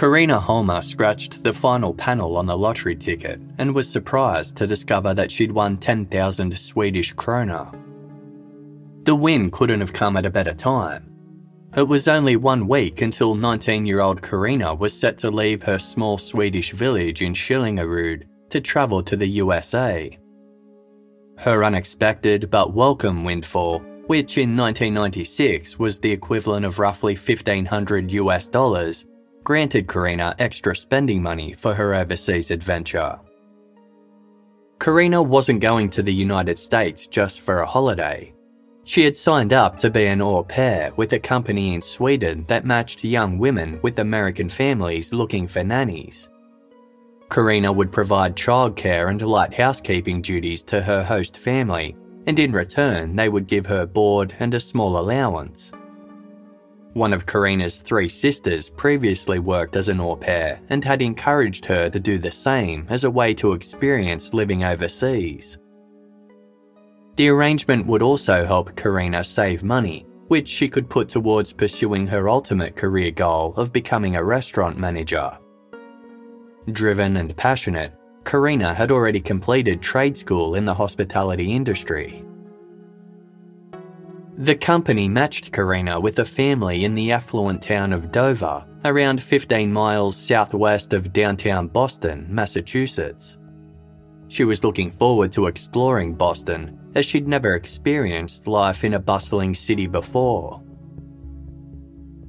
Karina Holmer scratched the final panel on the lottery ticket and was surprised to discover that she'd won 10,000 Swedish krona. The win couldn't have come at a better time. It was only one week until 19 year old Karina was set to leave her small Swedish village in Skillingaryd to travel to the USA. Her unexpected but welcome windfall, which in 1996 was the equivalent of roughly 1500 US dollars, granted Karina extra spending money for her overseas adventure. Karina wasn't going to the United States just for a holiday. She had signed up to be an au pair with a company in Sweden that matched young women with American families looking for nannies. Karina would provide childcare and light housekeeping duties to her host family, and in return, they would give her board and a small allowance. One of Karina's three sisters previously worked as an au pair and had encouraged her to do the same as a way to experience living overseas. The arrangement would also help Karina save money, which she could put towards pursuing her ultimate career goal of becoming a restaurant manager. Driven and passionate, Karina had already completed trade school in the hospitality industry. The company matched Karina with a family in the affluent town of Dover, around 15 miles southwest of downtown Boston, Massachusetts. She was looking forward to exploring Boston as she'd never experienced life in a bustling city before.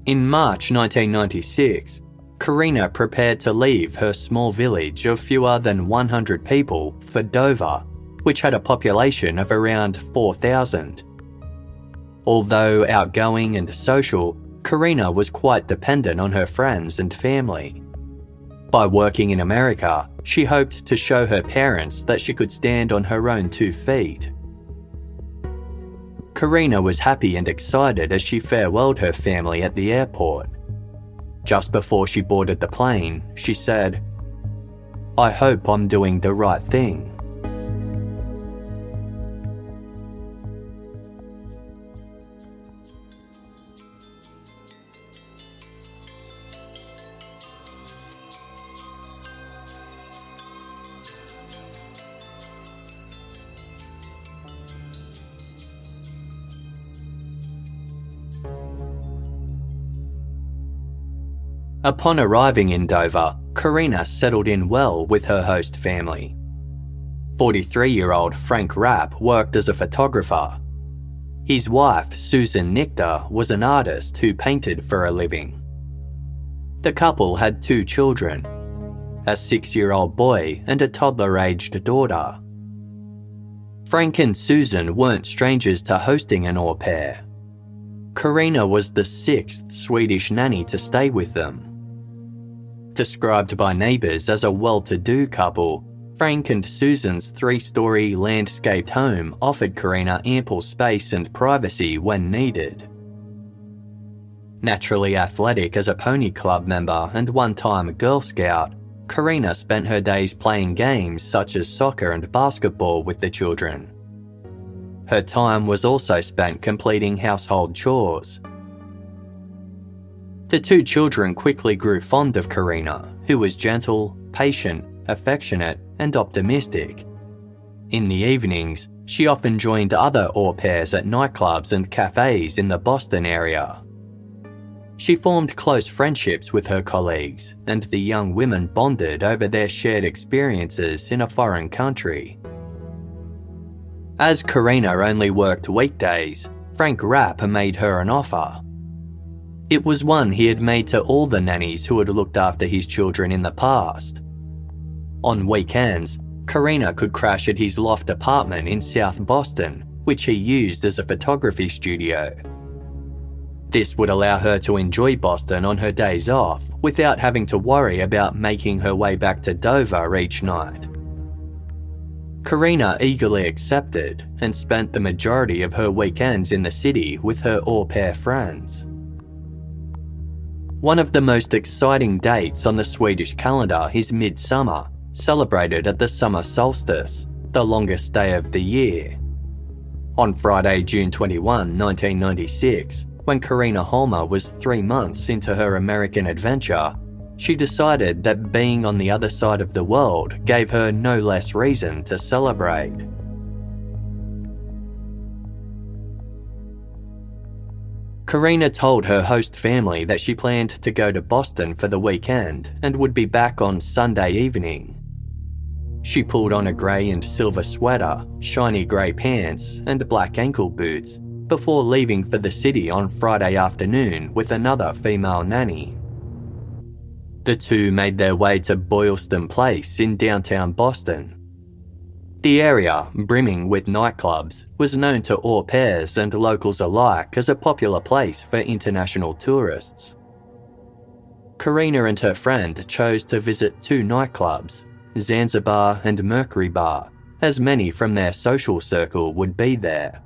In March 1996, Karina prepared to leave her small village of fewer than 100 people for Dover, which had a population of around 4,000. Although outgoing and social, Karina was quite dependent on her friends and family. By working in America, she hoped to show her parents that she could stand on her own two feet. Karina was happy and excited as she farewelled her family at the airport. Just before she boarded the plane, she said, I hope I'm doing the right thing. Upon arriving in Dover, Karina settled in well with her host family. 43 year old Frank Rapp worked as a photographer. His wife, Susan Nichter, was an artist who painted for a living. The couple had two children a six year old boy and a toddler aged daughter. Frank and Susan weren't strangers to hosting an au pair. Karina was the sixth Swedish nanny to stay with them. Described by neighbours as a well to do couple, Frank and Susan's three story landscaped home offered Karina ample space and privacy when needed. Naturally athletic as a pony club member and one time Girl Scout, Karina spent her days playing games such as soccer and basketball with the children. Her time was also spent completing household chores, the two children quickly grew fond of Karina, who was gentle, patient, affectionate, and optimistic. In the evenings, she often joined other au pairs at nightclubs and cafes in the Boston area. She formed close friendships with her colleagues, and the young women bonded over their shared experiences in a foreign country. As Karina only worked weekdays, Frank Rapp made her an offer it was one he had made to all the nannies who had looked after his children in the past. On weekends, Karina could crash at his loft apartment in South Boston, which he used as a photography studio. This would allow her to enjoy Boston on her days off without having to worry about making her way back to Dover each night. Karina eagerly accepted and spent the majority of her weekends in the city with her au pair friends. One of the most exciting dates on the Swedish calendar is midsummer, celebrated at the summer solstice, the longest day of the year. On Friday, June 21, 1996, when Karina Holmer was three months into her American adventure, she decided that being on the other side of the world gave her no less reason to celebrate. Karina told her host family that she planned to go to Boston for the weekend and would be back on Sunday evening. She pulled on a grey and silver sweater, shiny grey pants, and black ankle boots before leaving for the city on Friday afternoon with another female nanny. The two made their way to Boylston Place in downtown Boston. The area, brimming with nightclubs, was known to au pairs and locals alike as a popular place for international tourists. Karina and her friend chose to visit two nightclubs, Zanzibar and Mercury Bar, as many from their social circle would be there.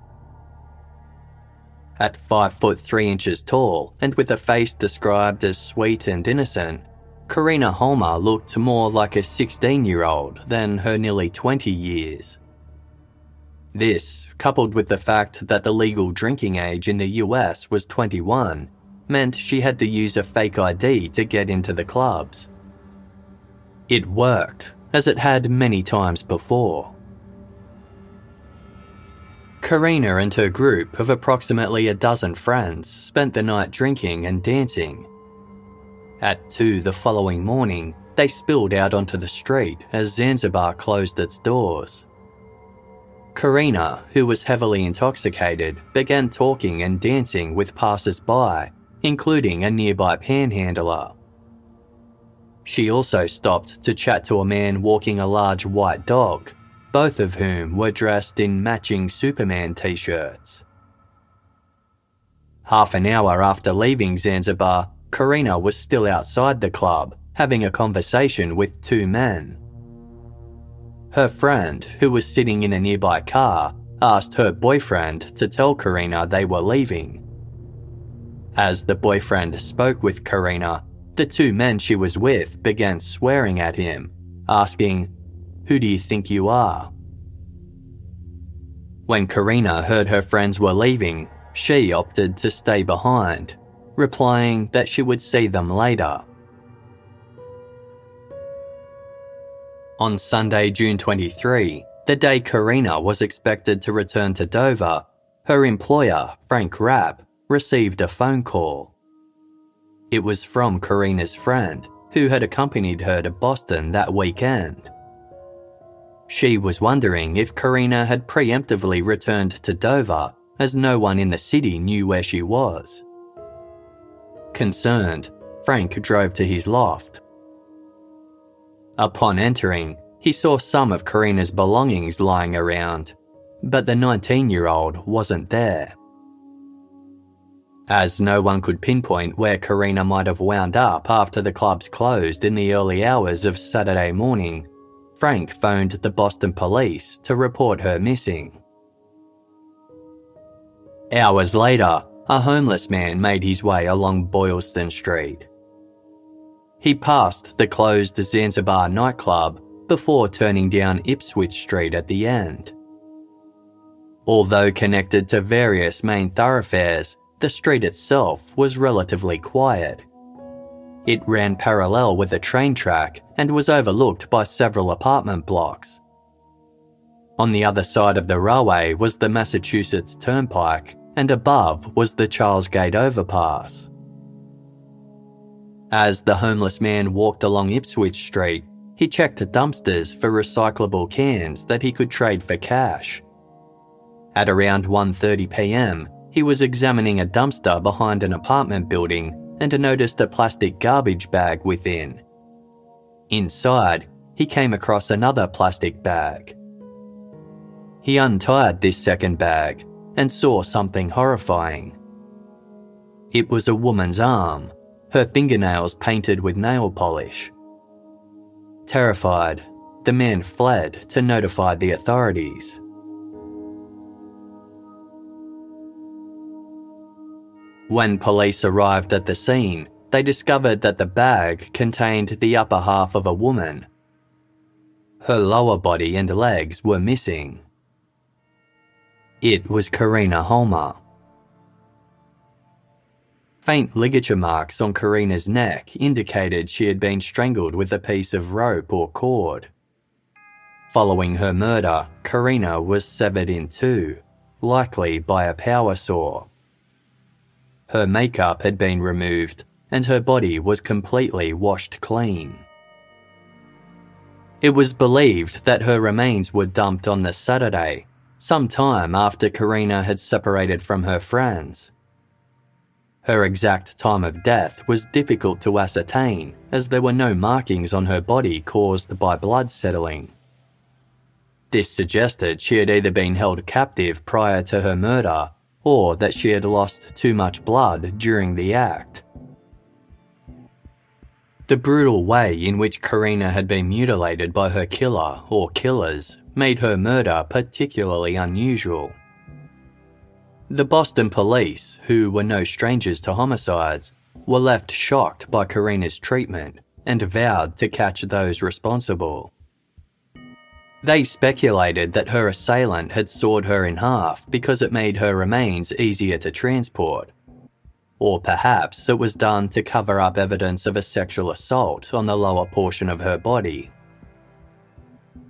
At 5 foot 3 inches tall and with a face described as sweet and innocent, Karina Holmer looked more like a 16 year old than her nearly 20 years. This, coupled with the fact that the legal drinking age in the US was 21, meant she had to use a fake ID to get into the clubs. It worked, as it had many times before. Karina and her group of approximately a dozen friends spent the night drinking and dancing. At 2 the following morning, they spilled out onto the street as Zanzibar closed its doors. Karina, who was heavily intoxicated, began talking and dancing with passers by, including a nearby panhandler. She also stopped to chat to a man walking a large white dog both of whom were dressed in matching Superman t shirts. Half an hour after leaving Zanzibar, Karina was still outside the club, having a conversation with two men. Her friend, who was sitting in a nearby car, asked her boyfriend to tell Karina they were leaving. As the boyfriend spoke with Karina, the two men she was with began swearing at him, asking, who do you think you are? When Karina heard her friends were leaving, she opted to stay behind, replying that she would see them later. On Sunday, June 23, the day Karina was expected to return to Dover, her employer, Frank Rapp, received a phone call. It was from Karina's friend, who had accompanied her to Boston that weekend. She was wondering if Karina had preemptively returned to Dover, as no one in the city knew where she was. Concerned, Frank drove to his loft. Upon entering, he saw some of Karina's belongings lying around, but the 19 year old wasn't there. As no one could pinpoint where Karina might have wound up after the clubs closed in the early hours of Saturday morning, Frank phoned the Boston police to report her missing. Hours later, a homeless man made his way along Boylston Street. He passed the closed Zanzibar nightclub before turning down Ipswich Street at the end. Although connected to various main thoroughfares, the street itself was relatively quiet it ran parallel with a train track and was overlooked by several apartment blocks. On the other side of the railway was the Massachusetts Turnpike, and above was the Charlesgate overpass. As the homeless man walked along Ipswich Street, he checked the dumpsters for recyclable cans that he could trade for cash. At around 1:30 p.m., he was examining a dumpster behind an apartment building and noticed a plastic garbage bag within. Inside, he came across another plastic bag. He untied this second bag and saw something horrifying. It was a woman's arm, her fingernails painted with nail polish. Terrified, the man fled to notify the authorities. When police arrived at the scene, they discovered that the bag contained the upper half of a woman. Her lower body and legs were missing. It was Karina Holmer. Faint ligature marks on Karina's neck indicated she had been strangled with a piece of rope or cord. Following her murder, Karina was severed in two, likely by a power saw. Her makeup had been removed and her body was completely washed clean. It was believed that her remains were dumped on the Saturday, some time after Karina had separated from her friends. Her exact time of death was difficult to ascertain as there were no markings on her body caused by blood settling. This suggested she had either been held captive prior to her murder or that she had lost too much blood during the act. The brutal way in which Karina had been mutilated by her killer or killers made her murder particularly unusual. The Boston police, who were no strangers to homicides, were left shocked by Karina's treatment and vowed to catch those responsible. They speculated that her assailant had sawed her in half because it made her remains easier to transport. Or perhaps it was done to cover up evidence of a sexual assault on the lower portion of her body.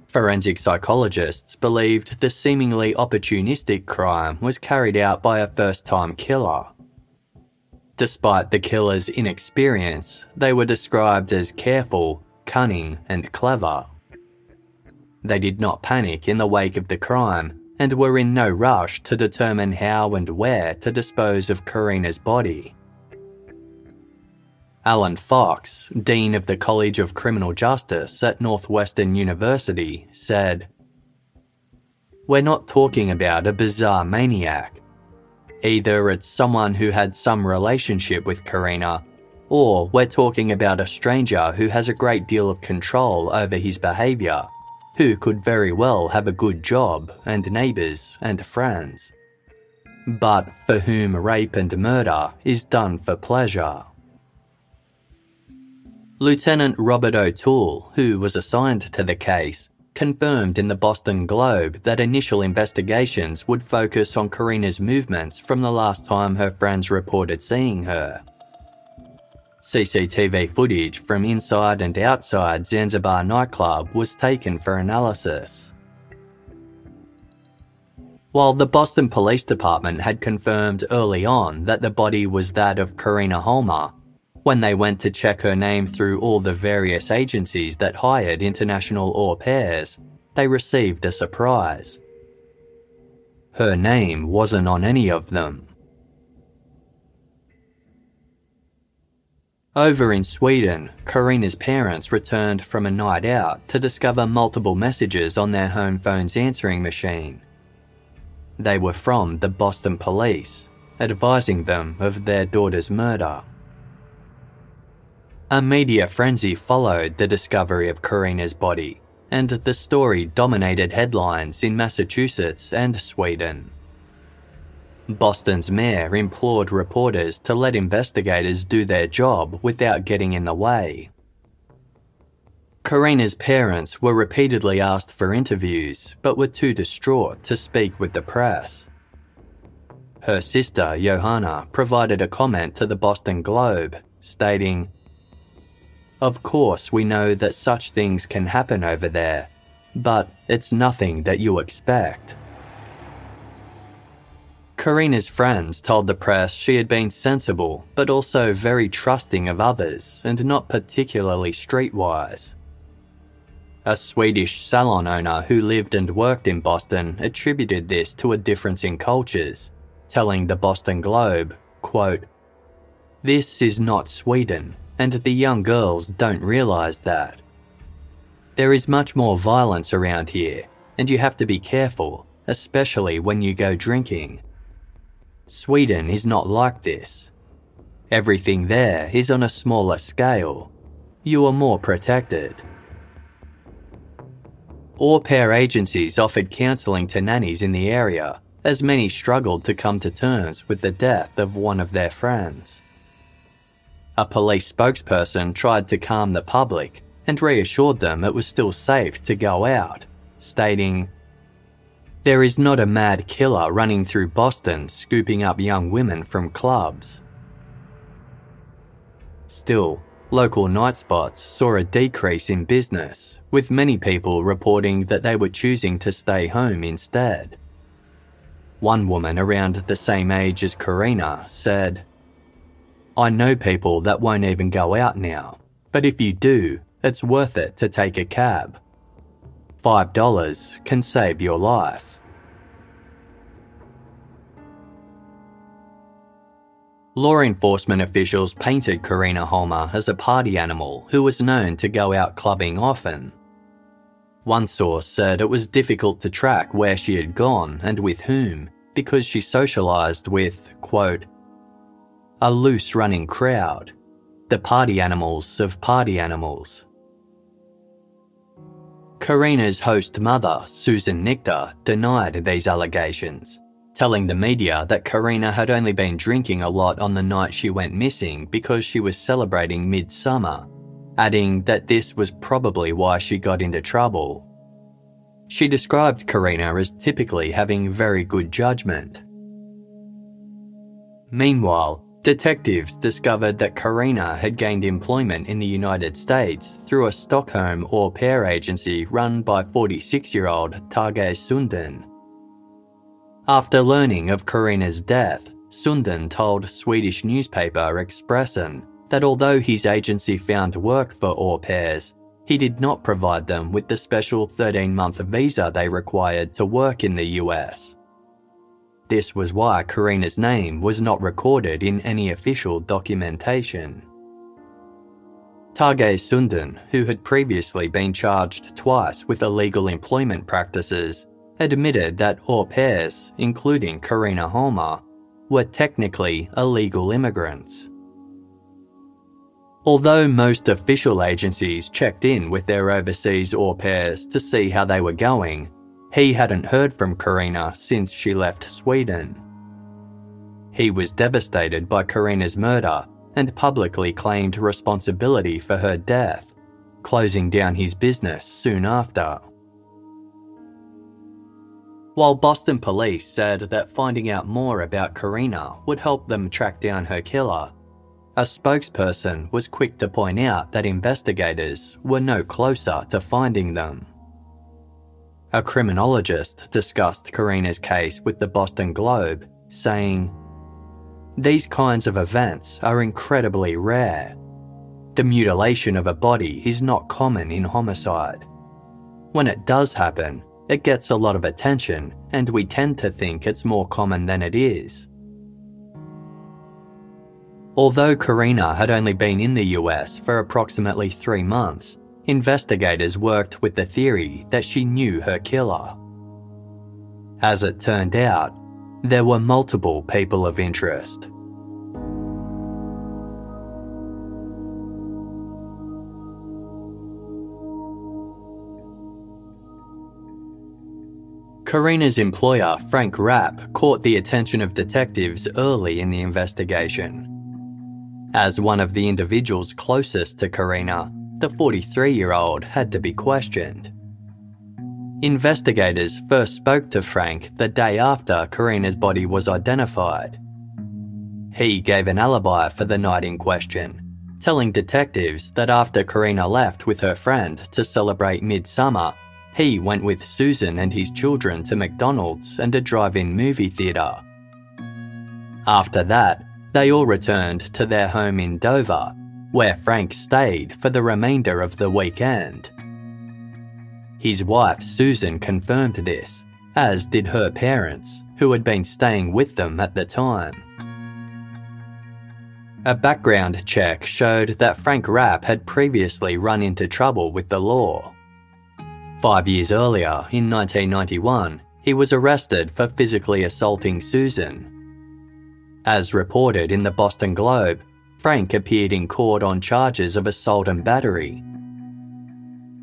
Forensic psychologists believed the seemingly opportunistic crime was carried out by a first time killer. Despite the killer's inexperience, they were described as careful, cunning, and clever. They did not panic in the wake of the crime and were in no rush to determine how and where to dispose of Karina's body. Alan Fox, Dean of the College of Criminal Justice at Northeastern University, said, We're not talking about a bizarre maniac. Either it's someone who had some relationship with Karina, or we're talking about a stranger who has a great deal of control over his behaviour who could very well have a good job and neighbours and friends, but for whom rape and murder is done for pleasure. Lieutenant Robert O'Toole, who was assigned to the case, confirmed in the Boston Globe that initial investigations would focus on Karina's movements from the last time her friends reported seeing her. CCTV footage from inside and outside Zanzibar nightclub was taken for analysis. While the Boston Police Department had confirmed early on that the body was that of Karina Holmer, when they went to check her name through all the various agencies that hired international au pairs, they received a surprise. Her name wasn't on any of them. Over in Sweden, Karina's parents returned from a night out to discover multiple messages on their home phone's answering machine. They were from the Boston police, advising them of their daughter's murder. A media frenzy followed the discovery of Karina's body, and the story dominated headlines in Massachusetts and Sweden. Boston's mayor implored reporters to let investigators do their job without getting in the way. Karina's parents were repeatedly asked for interviews, but were too distraught to speak with the press. Her sister, Johanna, provided a comment to the Boston Globe, stating, Of course, we know that such things can happen over there, but it's nothing that you expect. Karina's friends told the press she had been sensible, but also very trusting of others and not particularly streetwise. A Swedish salon owner who lived and worked in Boston attributed this to a difference in cultures, telling the Boston Globe, quote, This is not Sweden, and the young girls don't realise that. There is much more violence around here, and you have to be careful, especially when you go drinking. Sweden is not like this. Everything there is on a smaller scale. You are more protected. Au pair agencies offered counselling to nannies in the area, as many struggled to come to terms with the death of one of their friends. A police spokesperson tried to calm the public and reassured them it was still safe to go out, stating, There is not a mad killer running through Boston scooping up young women from clubs. Still, local night spots saw a decrease in business, with many people reporting that they were choosing to stay home instead. One woman around the same age as Karina said, I know people that won't even go out now, but if you do, it's worth it to take a cab. $5 can save your life. Law enforcement officials painted Karina Holmer as a party animal who was known to go out clubbing often. One source said it was difficult to track where she had gone and with whom because she socialised with, quote, a loose running crowd, the party animals of party animals. Karina's host mother, Susan Nichter, denied these allegations telling the media that Karina had only been drinking a lot on the night she went missing because she was celebrating midsummer, adding that this was probably why she got into trouble. She described Karina as typically having very good judgment. Meanwhile, detectives discovered that Karina had gained employment in the United States through a Stockholm au pair agency run by 46 year old Tage Sundin. After learning of Karina's death, Sundin told Swedish newspaper Expressen that although his agency found work for au pairs, he did not provide them with the special 13 month visa they required to work in the US. This was why Karina's name was not recorded in any official documentation. Tage Sundin, who had previously been charged twice with illegal employment practices, admitted that au pairs, including Karina Holmer, were technically illegal immigrants. Although most official agencies checked in with their overseas au pairs to see how they were going, he hadn't heard from Karina since she left Sweden. He was devastated by Karina's murder and publicly claimed responsibility for her death, closing down his business soon after. While Boston police said that finding out more about Karina would help them track down her killer, a spokesperson was quick to point out that investigators were no closer to finding them. A criminologist discussed Karina's case with the Boston Globe, saying, These kinds of events are incredibly rare. The mutilation of a body is not common in homicide. When it does happen, it gets a lot of attention, and we tend to think it's more common than it is. Although Karina had only been in the US for approximately three months, investigators worked with the theory that she knew her killer. As it turned out, there were multiple people of interest. Karina's employer, Frank Rapp, caught the attention of detectives early in the investigation. As one of the individuals closest to Karina, the 43 year old had to be questioned. Investigators first spoke to Frank the day after Karina's body was identified. He gave an alibi for the night in question, telling detectives that after Karina left with her friend to celebrate midsummer, he went with Susan and his children to McDonald's and a drive in movie theatre. After that, they all returned to their home in Dover, where Frank stayed for the remainder of the weekend. His wife Susan confirmed this, as did her parents, who had been staying with them at the time. A background check showed that Frank Rapp had previously run into trouble with the law Five years earlier, in 1991, he was arrested for physically assaulting Susan. As reported in the Boston Globe, Frank appeared in court on charges of assault and battery.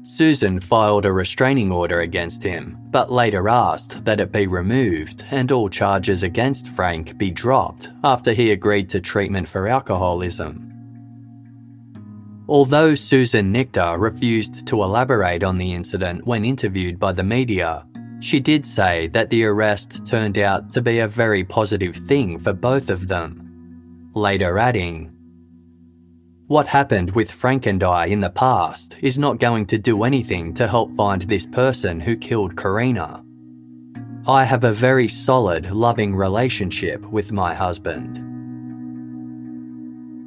Susan filed a restraining order against him, but later asked that it be removed and all charges against Frank be dropped after he agreed to treatment for alcoholism. Although Susan Nichter refused to elaborate on the incident when interviewed by the media, she did say that the arrest turned out to be a very positive thing for both of them, later adding, What happened with Frank and I in the past is not going to do anything to help find this person who killed Karina. I have a very solid, loving relationship with my husband.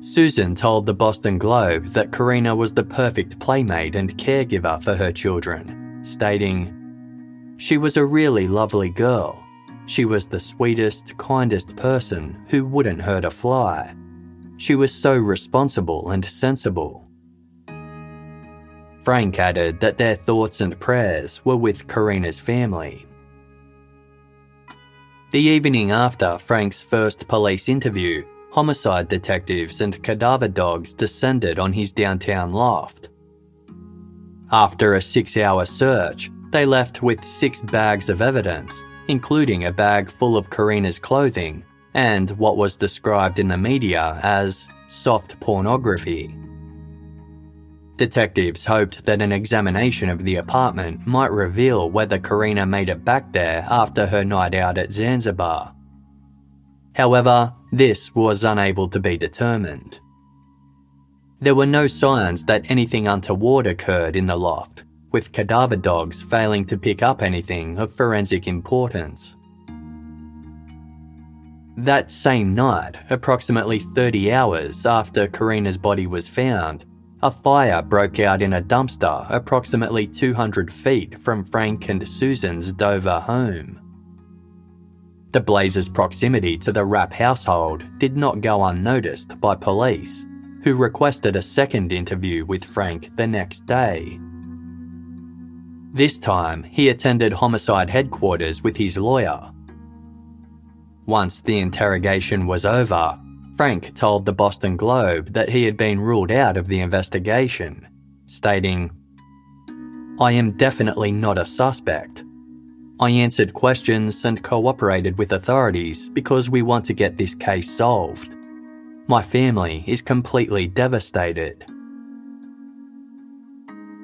Susan told the Boston Globe that Karina was the perfect playmate and caregiver for her children, stating, she was a really lovely girl. She was the sweetest, kindest person who wouldn't hurt a fly. She was so responsible and sensible. Frank added that their thoughts and prayers were with Karina's family. The evening after Frank's first police interview, homicide detectives and cadaver dogs descended on his downtown loft. After a six hour search, they left with six bags of evidence, including a bag full of Karina's clothing and what was described in the media as soft pornography. Detectives hoped that an examination of the apartment might reveal whether Karina made it back there after her night out at Zanzibar. However, this was unable to be determined. There were no signs that anything untoward occurred in the loft, with cadaver dogs failing to pick up anything of forensic importance. That same night, approximately 30 hours after Karina's body was found, a fire broke out in a dumpster approximately 200 feet from Frank and Susan's Dover home. The blaze's proximity to the Rapp household did not go unnoticed by police, who requested a second interview with Frank the next day. This time, he attended homicide headquarters with his lawyer. Once the interrogation was over, Frank told the Boston Globe that he had been ruled out of the investigation, stating, I am definitely not a suspect. I answered questions and cooperated with authorities because we want to get this case solved. My family is completely devastated.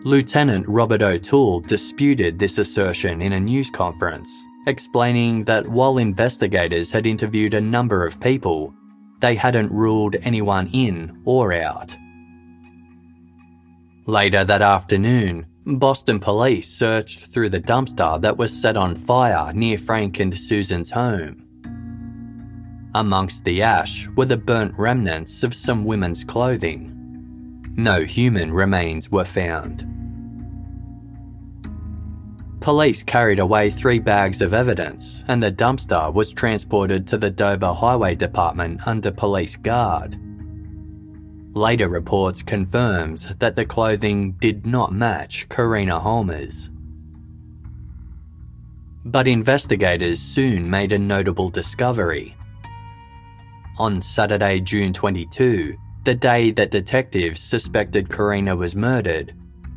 Lieutenant Robert O'Toole disputed this assertion in a news conference, explaining that while investigators had interviewed a number of people, they hadn't ruled anyone in or out. Later that afternoon, Boston police searched through the dumpster that was set on fire near Frank and Susan's home. Amongst the ash were the burnt remnants of some women's clothing. No human remains were found. Police carried away three bags of evidence, and the dumpster was transported to the Dover Highway Department under police guard. Later reports confirmed that the clothing did not match Karina Holmer's. But investigators soon made a notable discovery. On Saturday, June 22, the day that detectives suspected Karina was murdered,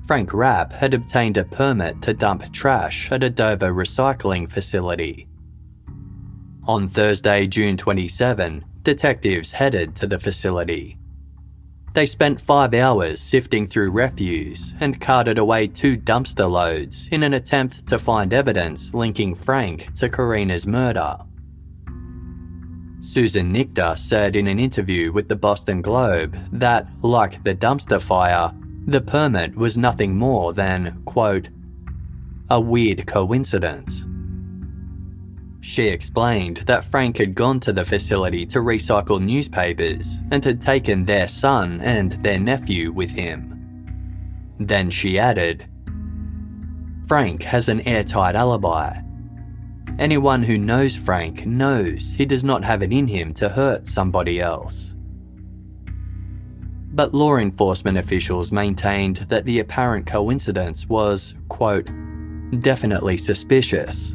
Frank Rapp had obtained a permit to dump trash at a Dover recycling facility. On Thursday, June 27, detectives headed to the facility. They spent five hours sifting through refuse and carted away two dumpster loads in an attempt to find evidence linking Frank to Karina's murder. Susan Nichter said in an interview with the Boston Globe that, like the dumpster fire, the permit was nothing more than, quote, a weird coincidence. She explained that Frank had gone to the facility to recycle newspapers and had taken their son and their nephew with him. Then she added, Frank has an airtight alibi. Anyone who knows Frank knows he does not have it in him to hurt somebody else but law enforcement officials maintained that the apparent coincidence was, quote, definitely suspicious.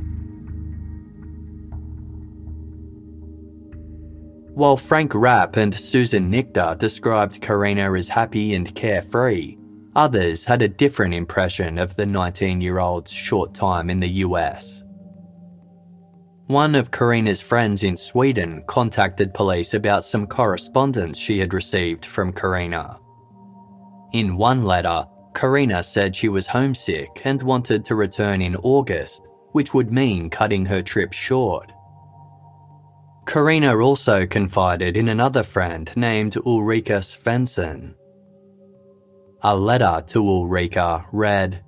While Frank Rapp and Susan Nichter described Karina as happy and carefree, others had a different impression of the 19 year old's short time in the US. One of Karina's friends in Sweden contacted police about some correspondence she had received from Karina. In one letter, Karina said she was homesick and wanted to return in August, which would mean cutting her trip short. Karina also confided in another friend named Ulrika Svensson. A letter to Ulrika read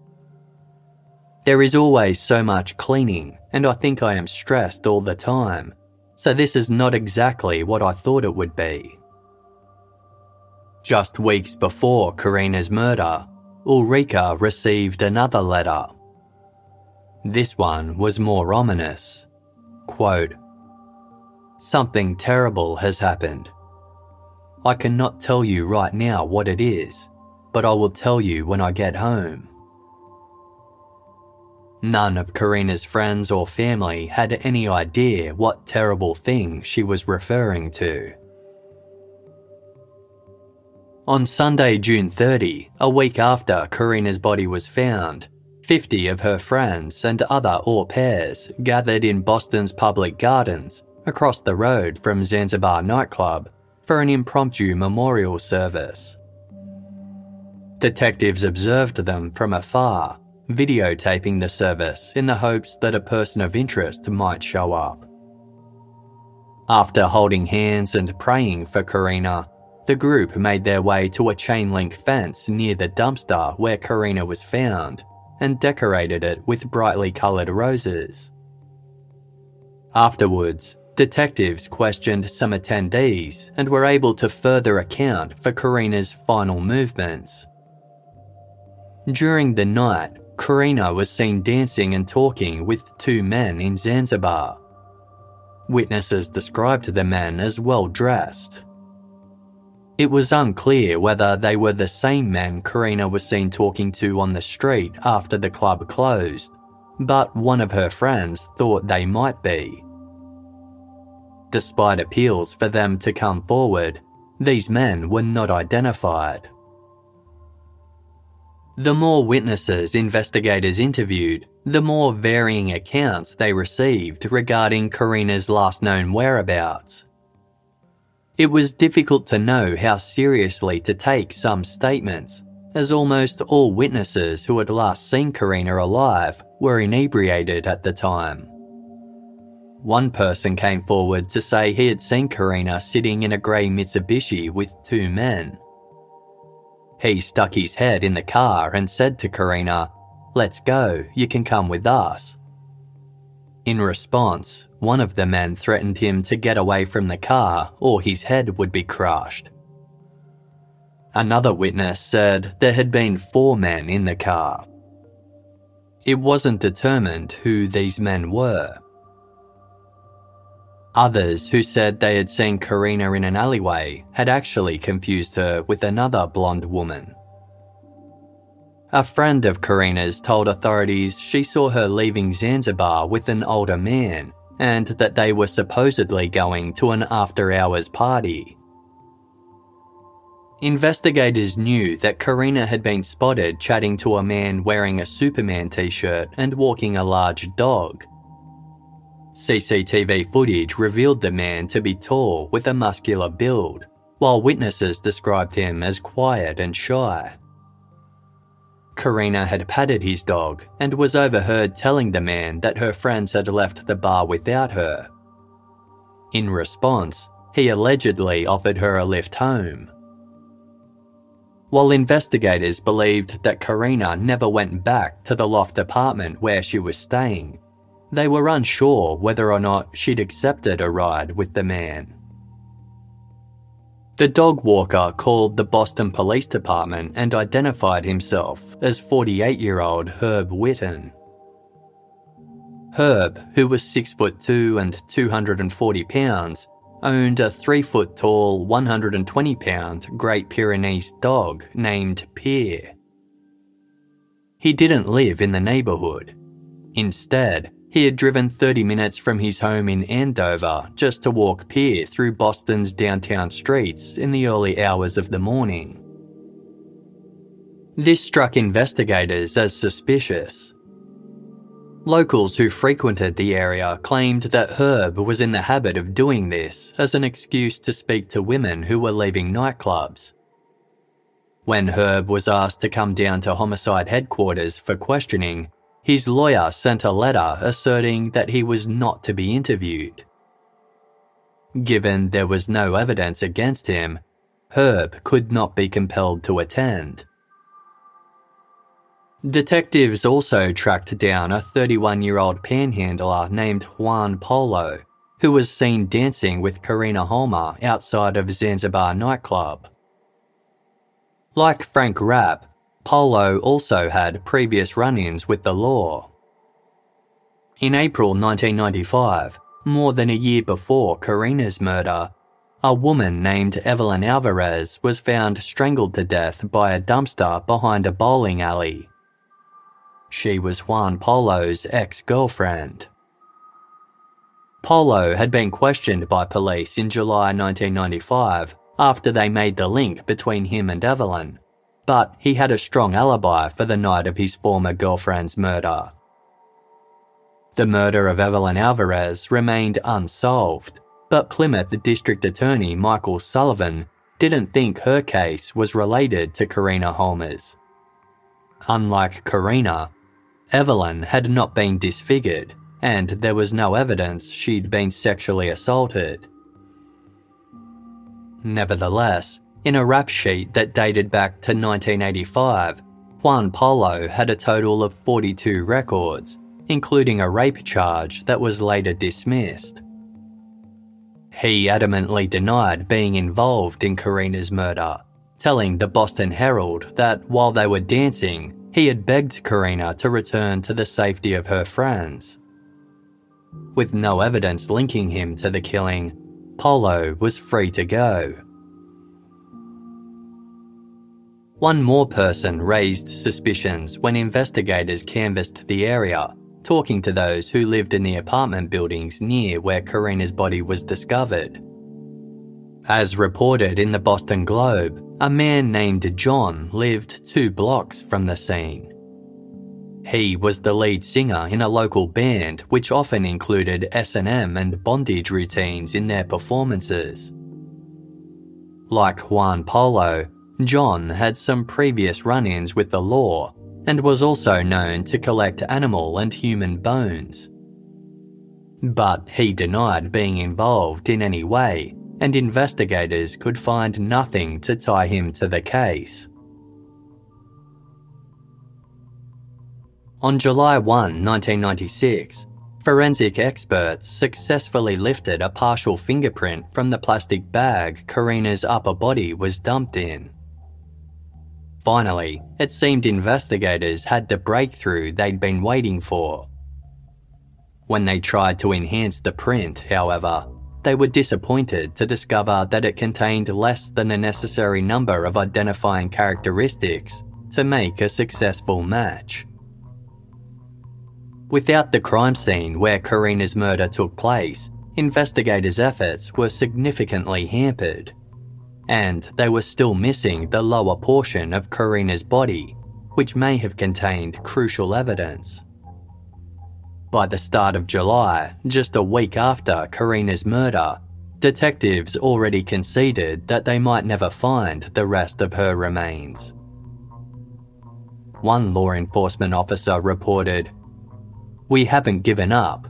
There is always so much cleaning, and I think I am stressed all the time, so this is not exactly what I thought it would be. Just weeks before Karina's murder, Ulrika received another letter. This one was more ominous. Quote, Something terrible has happened. I cannot tell you right now what it is, but I will tell you when I get home. None of Karina's friends or family had any idea what terrible thing she was referring to. On Sunday, June 30, a week after Karina's body was found, 50 of her friends and other au pairs gathered in Boston's public gardens across the road from Zanzibar nightclub for an impromptu memorial service. Detectives observed them from afar, videotaping the service in the hopes that a person of interest might show up. After holding hands and praying for Karina, the group made their way to a chain link fence near the dumpster where Karina was found and decorated it with brightly coloured roses. Afterwards, detectives questioned some attendees and were able to further account for Karina's final movements. During the night, Karina was seen dancing and talking with two men in Zanzibar. Witnesses described the men as well dressed. It was unclear whether they were the same men Karina was seen talking to on the street after the club closed, but one of her friends thought they might be. Despite appeals for them to come forward, these men were not identified. The more witnesses investigators interviewed, the more varying accounts they received regarding Karina's last known whereabouts. It was difficult to know how seriously to take some statements, as almost all witnesses who had last seen Karina alive were inebriated at the time. One person came forward to say he had seen Karina sitting in a grey Mitsubishi with two men. He stuck his head in the car and said to Karina, Let's go, you can come with us. In response, one of the men threatened him to get away from the car or his head would be crushed. Another witness said there had been four men in the car. It wasn't determined who these men were. Others who said they had seen Karina in an alleyway had actually confused her with another blonde woman. A friend of Karina's told authorities she saw her leaving Zanzibar with an older man and that they were supposedly going to an after hours party. Investigators knew that Karina had been spotted chatting to a man wearing a Superman t shirt and walking a large dog. CCTV footage revealed the man to be tall with a muscular build, while witnesses described him as quiet and shy. Karina had patted his dog and was overheard telling the man that her friends had left the bar without her. In response, he allegedly offered her a lift home. While investigators believed that Karina never went back to the loft apartment where she was staying, they were unsure whether or not she'd accepted a ride with the man. The dog walker called the Boston Police Department and identified himself as 48 year old Herb Whitten. Herb, who was 6 foot 2 and 240 pounds, owned a 3 foot tall, 120 pound Great Pyrenees dog named Pierre. He didn't live in the neighbourhood. Instead, He had driven 30 minutes from his home in Andover just to walk Pierre through Boston's downtown streets in the early hours of the morning. This struck investigators as suspicious. Locals who frequented the area claimed that Herb was in the habit of doing this as an excuse to speak to women who were leaving nightclubs. When Herb was asked to come down to homicide headquarters for questioning, his lawyer sent a letter asserting that he was not to be interviewed. Given there was no evidence against him, Herb could not be compelled to attend. Detectives also tracked down a 31 year old panhandler named Juan Polo, who was seen dancing with Karina Holmer outside of Zanzibar nightclub. Like Frank Rapp, Polo also had previous run ins with the law. In April 1995, more than a year before Karina's murder, a woman named Evelyn Alvarez was found strangled to death by a dumpster behind a bowling alley. She was Juan Polo's ex girlfriend. Polo had been questioned by police in July 1995 after they made the link between him and Evelyn, but he had a strong alibi for the night of his former girlfriend's murder. The murder of Evelyn Alvarez remained unsolved, but Plymouth District Attorney Michael Sullivan didn't think her case was related to Karina Holmer's. Unlike Karina, Evelyn had not been disfigured, and there was no evidence she'd been sexually assaulted. Nevertheless, in a rap sheet that dated back to 1985, Juan Polo had a total of 42 records, including a rape charge that was later dismissed. He adamantly denied being involved in Karina's murder, telling the Boston Herald that while they were dancing, he had begged Karina to return to the safety of her friends. With no evidence linking him to the killing, Polo was free to go. One more person raised suspicions when investigators canvassed the area, talking to those who lived in the apartment buildings near where Karina's body was discovered. As reported in the Boston Globe, a man named John lived two blocks from the scene. He was the lead singer in a local band which often included S&M and bondage routines in their performances. Like Juan Polo, John had some previous run-ins with the law and was also known to collect animal and human bones. But he denied being involved in any way and investigators could find nothing to tie him to the case. On July 1, 1996, forensic experts successfully lifted a partial fingerprint from the plastic bag Karina's upper body was dumped in. Finally, it seemed investigators had the breakthrough they'd been waiting for. When they tried to enhance the print, however, they were disappointed to discover that it contained less than the necessary number of identifying characteristics to make a successful match. Without the crime scene where Karina's murder took place, investigators' efforts were significantly hampered. And they were still missing the lower portion of Karina's body, which may have contained crucial evidence. By the start of July, just a week after Karina's murder, detectives already conceded that they might never find the rest of her remains. One law enforcement officer reported, We haven't given up,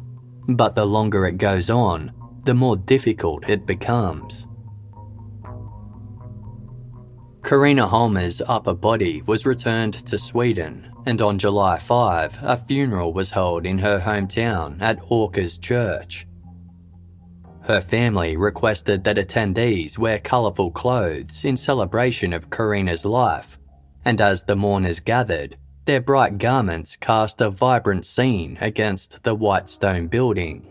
but the longer it goes on, the more difficult it becomes. Karina Holmer's upper body was returned to Sweden and on July 5, a funeral was held in her hometown at Åkers Church. Her family requested that attendees wear colourful clothes in celebration of Karina's life, and as the mourners gathered, their bright garments cast a vibrant scene against the white stone building.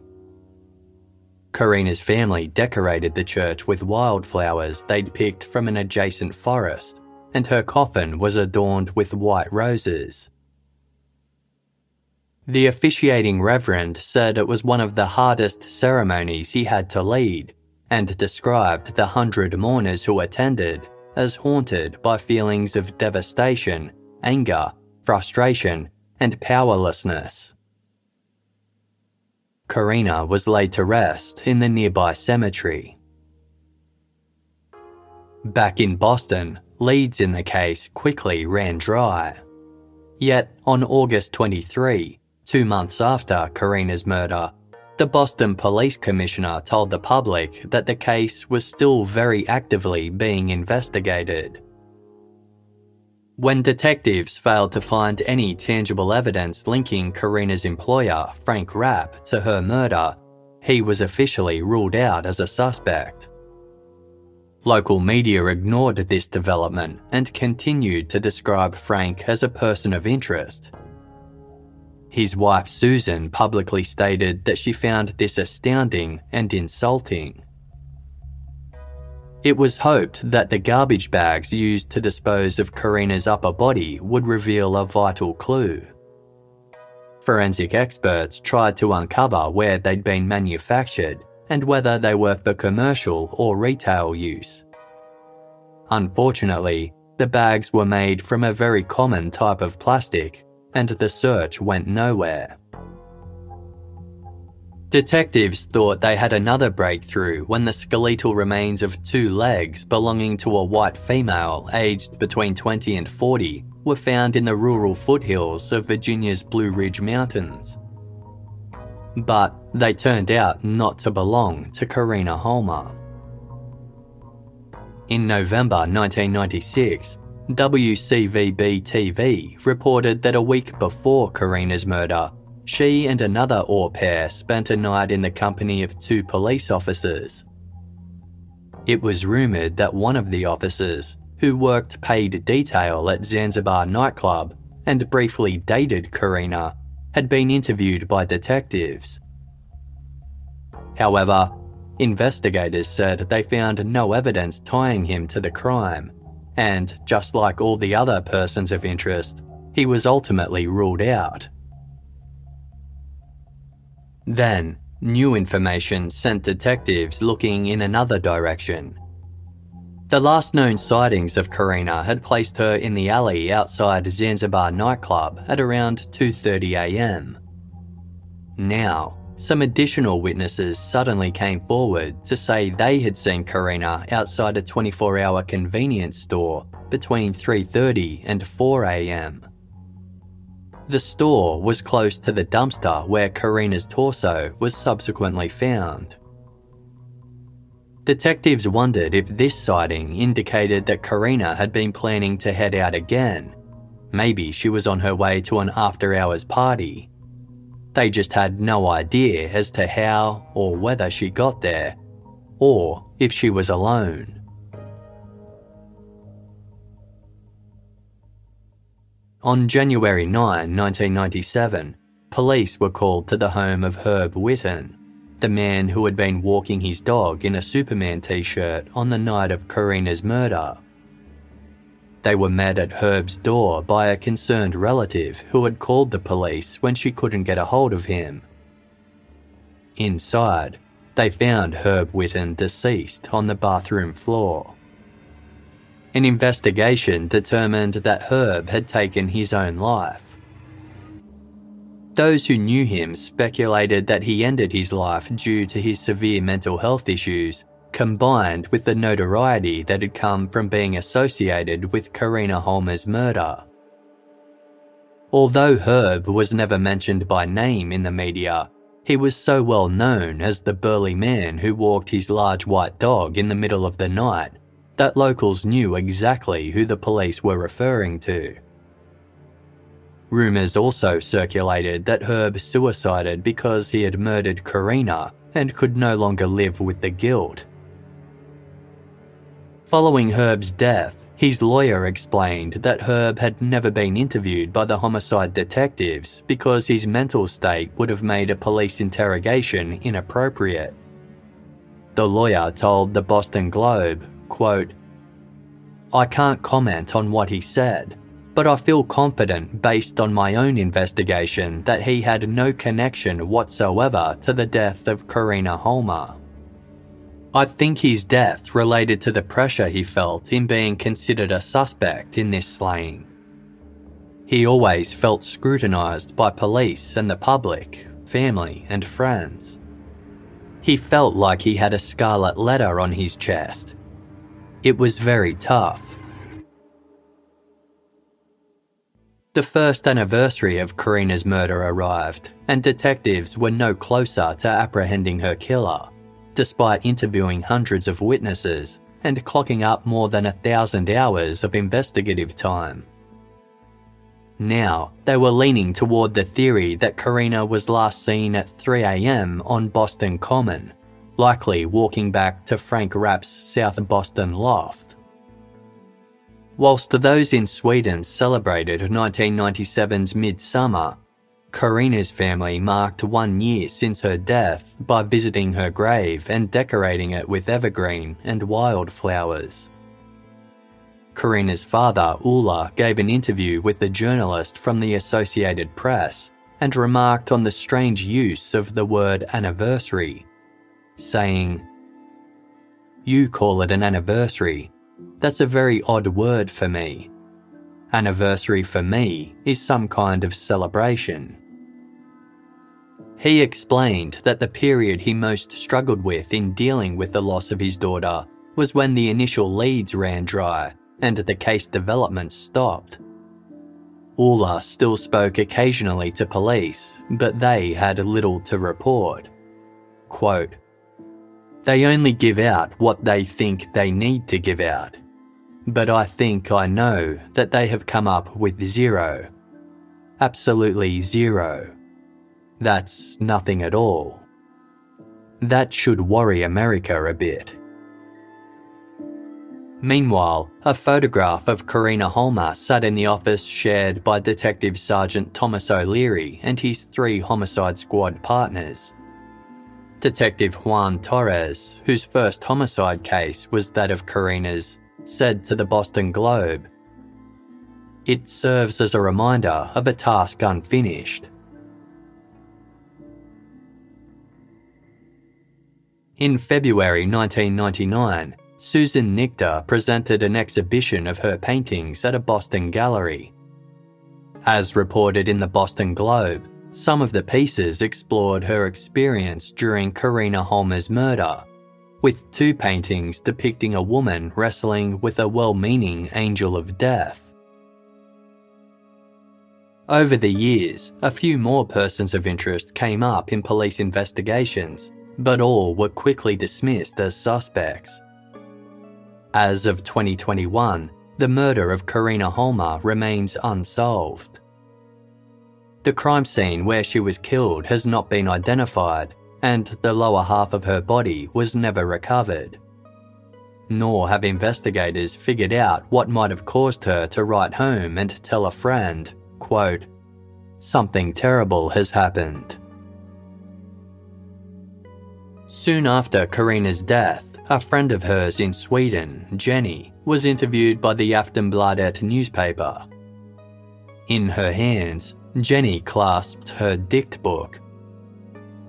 Karina's family decorated the church with wildflowers they'd picked from an adjacent forest and her coffin was adorned with white roses. The officiating reverend said it was one of the hardest ceremonies he had to lead and described the hundred mourners who attended as haunted by feelings of devastation, anger, frustration, and powerlessness. Karina was laid to rest in the nearby cemetery. Back in Boston, leads in the case quickly ran dry. Yet, on August 23, two months after Karina's murder, the Boston Police Commissioner told the public that the case was still very actively being investigated. When detectives failed to find any tangible evidence linking Karina's employer, Frank Rapp, to her murder, he was officially ruled out as a suspect. Local media ignored this development and continued to describe Frank as a person of interest. His wife Susan publicly stated that she found this astounding and insulting. It was hoped that the garbage bags used to dispose of Karina's upper body would reveal a vital clue. Forensic experts tried to uncover where they'd been manufactured and whether they were for commercial or retail use. Unfortunately, the bags were made from a very common type of plastic, and the search went nowhere. Detectives thought they had another breakthrough when the skeletal remains of two legs belonging to a white female aged between 20 and 40 were found in the rural foothills of Virginia's Blue Ridge Mountains. But they turned out not to belong to Karina Holmer. In November 1996, WCVB TV reported that a week before Karina's murder, she and another au pair spent a night in the company of two police officers. It was rumoured that one of the officers, who worked paid detail at Zanzibar nightclub and briefly dated Karina, had been interviewed by detectives. However, investigators said they found no evidence tying him to the crime, and just like all the other persons of interest, he was ultimately ruled out. Then, new information sent detectives looking in another direction. The last known sightings of Karina had placed her in the alley outside Zanzibar nightclub at around 2:30 a.m. Now, some additional witnesses suddenly came forward to say they had seen Karina outside a 24-hour convenience store between 3:30 and 4 a.m. The store was close to the dumpster where Karina's torso was subsequently found. Detectives wondered if this sighting indicated that Karina had been planning to head out again. Maybe she was on her way to an after hours party. They just had no idea as to how or whether she got there, or if she was alone. On January 9, 1997, police were called to the home of Herb Whitten, the man who had been walking his dog in a Superman t shirt on the night of Karina's murder. They were met at Herb's door by a concerned relative who had called the police when she couldn't get a hold of him. Inside, they found Herb Whitten deceased on the bathroom floor. An investigation determined that Herb had taken his own life. Those who knew him speculated that he ended his life due to his severe mental health issues, combined with the notoriety that had come from being associated with Karina Holmer's murder. Although Herb was never mentioned by name in the media, he was so well known as the burly man who walked his large white dog in the middle of the night that locals knew exactly who the police were referring to. Rumours also circulated that Herb suicided because he had murdered Karina and could no longer live with the guilt. Following Herb's death, his lawyer explained that Herb had never been interviewed by the homicide detectives because his mental state would have made a police interrogation inappropriate. The lawyer told the Boston Globe quote, I can't comment on what he said. but I feel confident based on my own investigation that he had no connection whatsoever to the death of Karina Holmer. I think his death related to the pressure he felt in being considered a suspect in this slaying. He always felt scrutinised by police and the public, family, and friends. He felt like he had a scarlet letter on his chest. It was very tough. The first anniversary of Karina's murder arrived, and detectives were no closer to apprehending her killer, despite interviewing hundreds of witnesses and clocking up more than a thousand hours of investigative time. Now, they were leaning toward the theory that Karina was last seen at 3am on Boston Common, likely walking back to Frank Rapp's South Boston loft. Whilst those in Sweden celebrated 1997's Midsummer, Karina's family marked one year since her death by visiting her grave and decorating it with evergreen and wildflowers. Karina's father, Olle, gave an interview with a journalist from the Associated Press and remarked on the strange use of the word anniversary, saying, You call it an anniversary, that's a very odd word for me. Anniversary for me is some kind of celebration. He explained that the period he most struggled with in dealing with the loss of his daughter was when the initial leads ran dry and the case development stopped. Olle still spoke occasionally to police, but they had little to report. Quote, they only give out what they think they need to give out. But I think I know that they have come up with zero. Absolutely zero. That's nothing at all. That should worry America a bit. Meanwhile, a photograph of Karina Holmer sat in the office shared by Detective Sergeant Thomas O'Leary and his three homicide squad partners. Detective Juan Torres, whose first homicide case was that of Karina's, said to the Boston Globe It serves as a reminder of a task unfinished. In February 1999, Susan Nichter presented an exhibition of her paintings at a Boston gallery. As reported in the Boston Globe, some of the pieces explored her experience during Karina Holmer's murder, with two paintings depicting a woman wrestling with a well meaning angel of death. Over the years, a few more persons of interest came up in police investigations, but all were quickly dismissed as suspects. As of 2021, the murder of Karina Holmer remains unsolved. The crime scene where she was killed has not been identified, and the lower half of her body was never recovered. Nor have investigators figured out what might have caused her to write home and tell a friend, quote, Something terrible has happened. Soon after Karina's death, a friend of hers in Sweden, Jenny, was interviewed by the Aftonbladet newspaper. In her hands, Jenny clasped her dict book,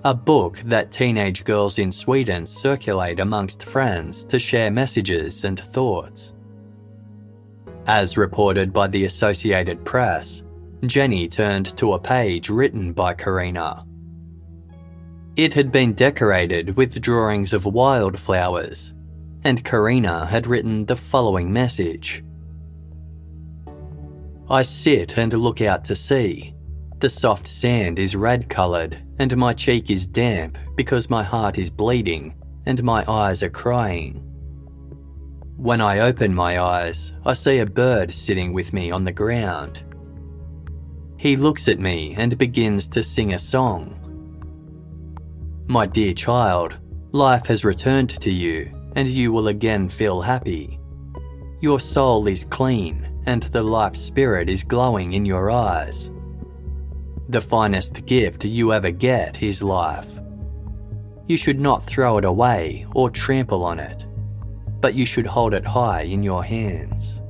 a book that teenage girls in Sweden circulate amongst friends to share messages and thoughts. As reported by the Associated Press, Jenny turned to a page written by Karina. It had been decorated with drawings of wildflowers, and Karina had written the following message I sit and look out to sea. The soft sand is red coloured, and my cheek is damp because my heart is bleeding and my eyes are crying. When I open my eyes, I see a bird sitting with me on the ground. He looks at me and begins to sing a song. My dear child, life has returned to you, and you will again feel happy. Your soul is clean, and the life spirit is glowing in your eyes. The finest gift you ever get is life. You should not throw it away or trample on it, but you should hold it high in your hands.